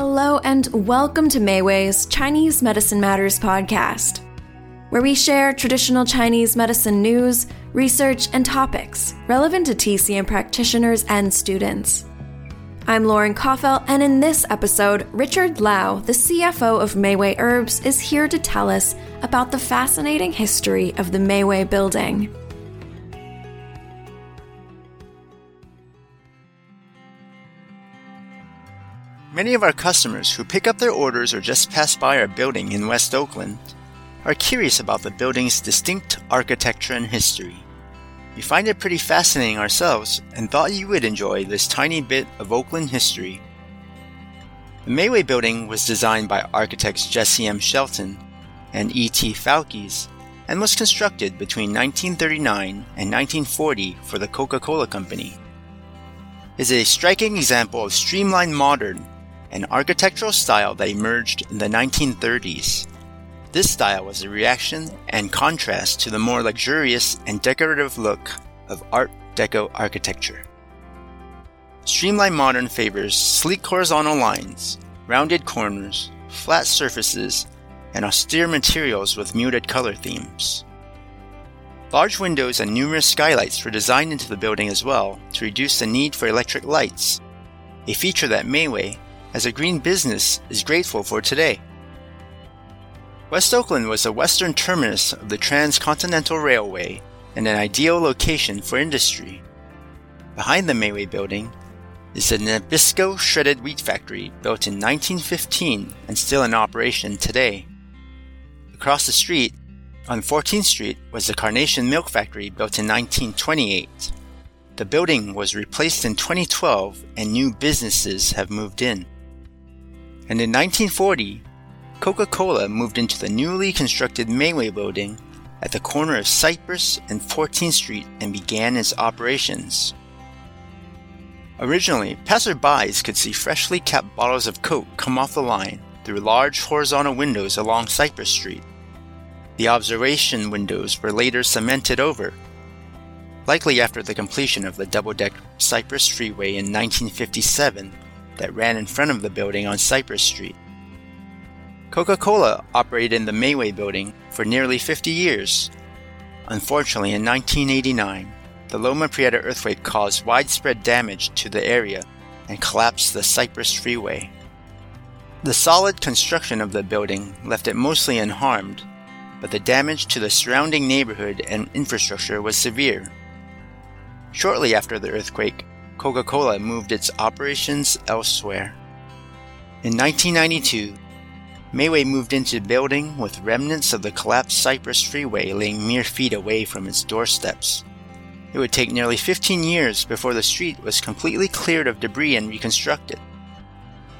Hello, and welcome to Mayway's Chinese Medicine Matters podcast, where we share traditional Chinese medicine news, research, and topics relevant to TCM practitioners and students. I'm Lauren Koffel, and in this episode, Richard Lau, the CFO of Mayway Herbs, is here to tell us about the fascinating history of the Mayway building. Many of our customers who pick up their orders or just pass by our building in West Oakland are curious about the building's distinct architecture and history. We find it pretty fascinating ourselves and thought you would enjoy this tiny bit of Oakland history. The Mayway building was designed by architects Jesse M. Shelton and E.T. Foulkes and was constructed between 1939 and 1940 for the Coca Cola Company. It is a striking example of streamlined modern an architectural style that emerged in the 1930s. This style was a reaction and contrast to the more luxurious and decorative look of Art Deco architecture. Streamline Modern favors sleek horizontal lines, rounded corners, flat surfaces, and austere materials with muted color themes. Large windows and numerous skylights were designed into the building as well to reduce the need for electric lights, a feature that Mayway as a green business is grateful for today. West Oakland was the western terminus of the Transcontinental Railway and an ideal location for industry. Behind the Mayway building is the Nabisco Shredded Wheat Factory built in 1915 and still in operation today. Across the street, on 14th Street, was the Carnation Milk Factory built in 1928. The building was replaced in 2012 and new businesses have moved in and in 1940, Coca Cola moved into the newly constructed Mayway building at the corner of Cypress and 14th Street and began its operations. Originally, passersby could see freshly capped bottles of Coke come off the line through large horizontal windows along Cypress Street. The observation windows were later cemented over, likely after the completion of the double deck Cypress Freeway in 1957 that ran in front of the building on Cypress Street. Coca Cola operated in the Mayway building for nearly 50 years. Unfortunately, in 1989, the Loma Prieta earthquake caused widespread damage to the area and collapsed the Cypress Freeway. The solid construction of the building left it mostly unharmed, but the damage to the surrounding neighborhood and infrastructure was severe. Shortly after the earthquake, Coca Cola moved its operations elsewhere. In 1992, Mayway moved into a building with remnants of the collapsed Cypress Freeway laying mere feet away from its doorsteps. It would take nearly 15 years before the street was completely cleared of debris and reconstructed.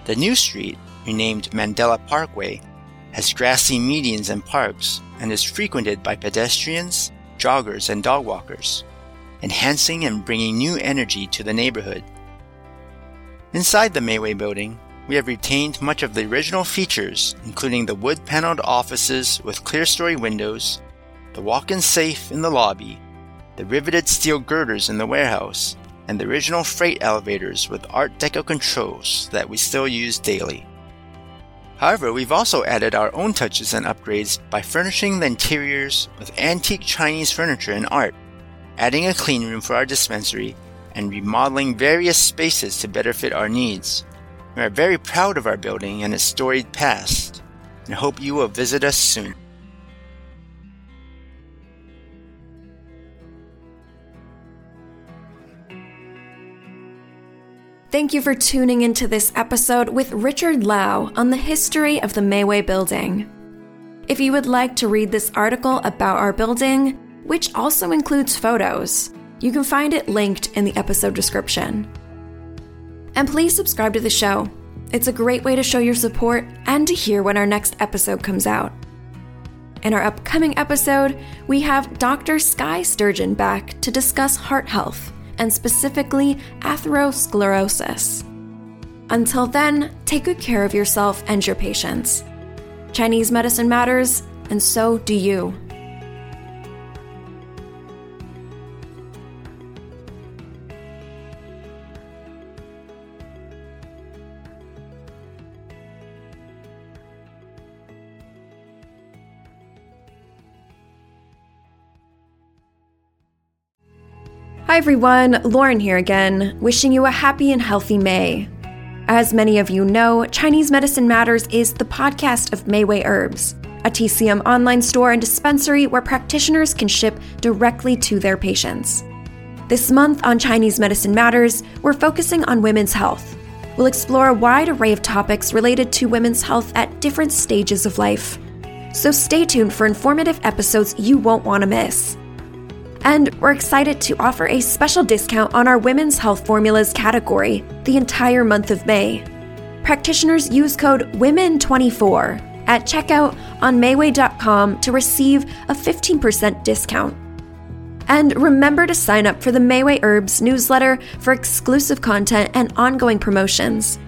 The new street, renamed Mandela Parkway, has grassy medians and parks and is frequented by pedestrians, joggers, and dog walkers enhancing and bringing new energy to the neighborhood. Inside the Mayway building, we have retained much of the original features, including the wood paneled offices with clerestory windows, the walk in safe in the lobby, the riveted steel girders in the warehouse, and the original freight elevators with Art Deco controls that we still use daily. However, we've also added our own touches and upgrades by furnishing the interiors with antique Chinese furniture and art adding a clean room for our dispensary, and remodeling various spaces to better fit our needs. We are very proud of our building and its storied past, and hope you will visit us soon. Thank you for tuning into this episode with Richard Lau on the history of the Mayway building. If you would like to read this article about our building, which also includes photos. You can find it linked in the episode description. And please subscribe to the show. It's a great way to show your support and to hear when our next episode comes out. In our upcoming episode, we have Dr. Sky Sturgeon back to discuss heart health and specifically atherosclerosis. Until then, take good care of yourself and your patients. Chinese medicine matters, and so do you. Hi everyone, Lauren here again, wishing you a happy and healthy May. As many of you know, Chinese Medicine Matters is the podcast of Mayway Herbs, a TCM online store and dispensary where practitioners can ship directly to their patients. This month on Chinese Medicine Matters, we're focusing on women's health. We'll explore a wide array of topics related to women's health at different stages of life. So stay tuned for informative episodes you won't want to miss. And we're excited to offer a special discount on our women's health formulas category the entire month of May. Practitioners use code WOMEN24 at checkout on Mayway.com to receive a 15% discount. And remember to sign up for the Mayway Herbs newsletter for exclusive content and ongoing promotions.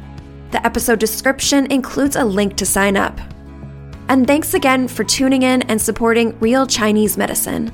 The episode description includes a link to sign up. And thanks again for tuning in and supporting Real Chinese Medicine.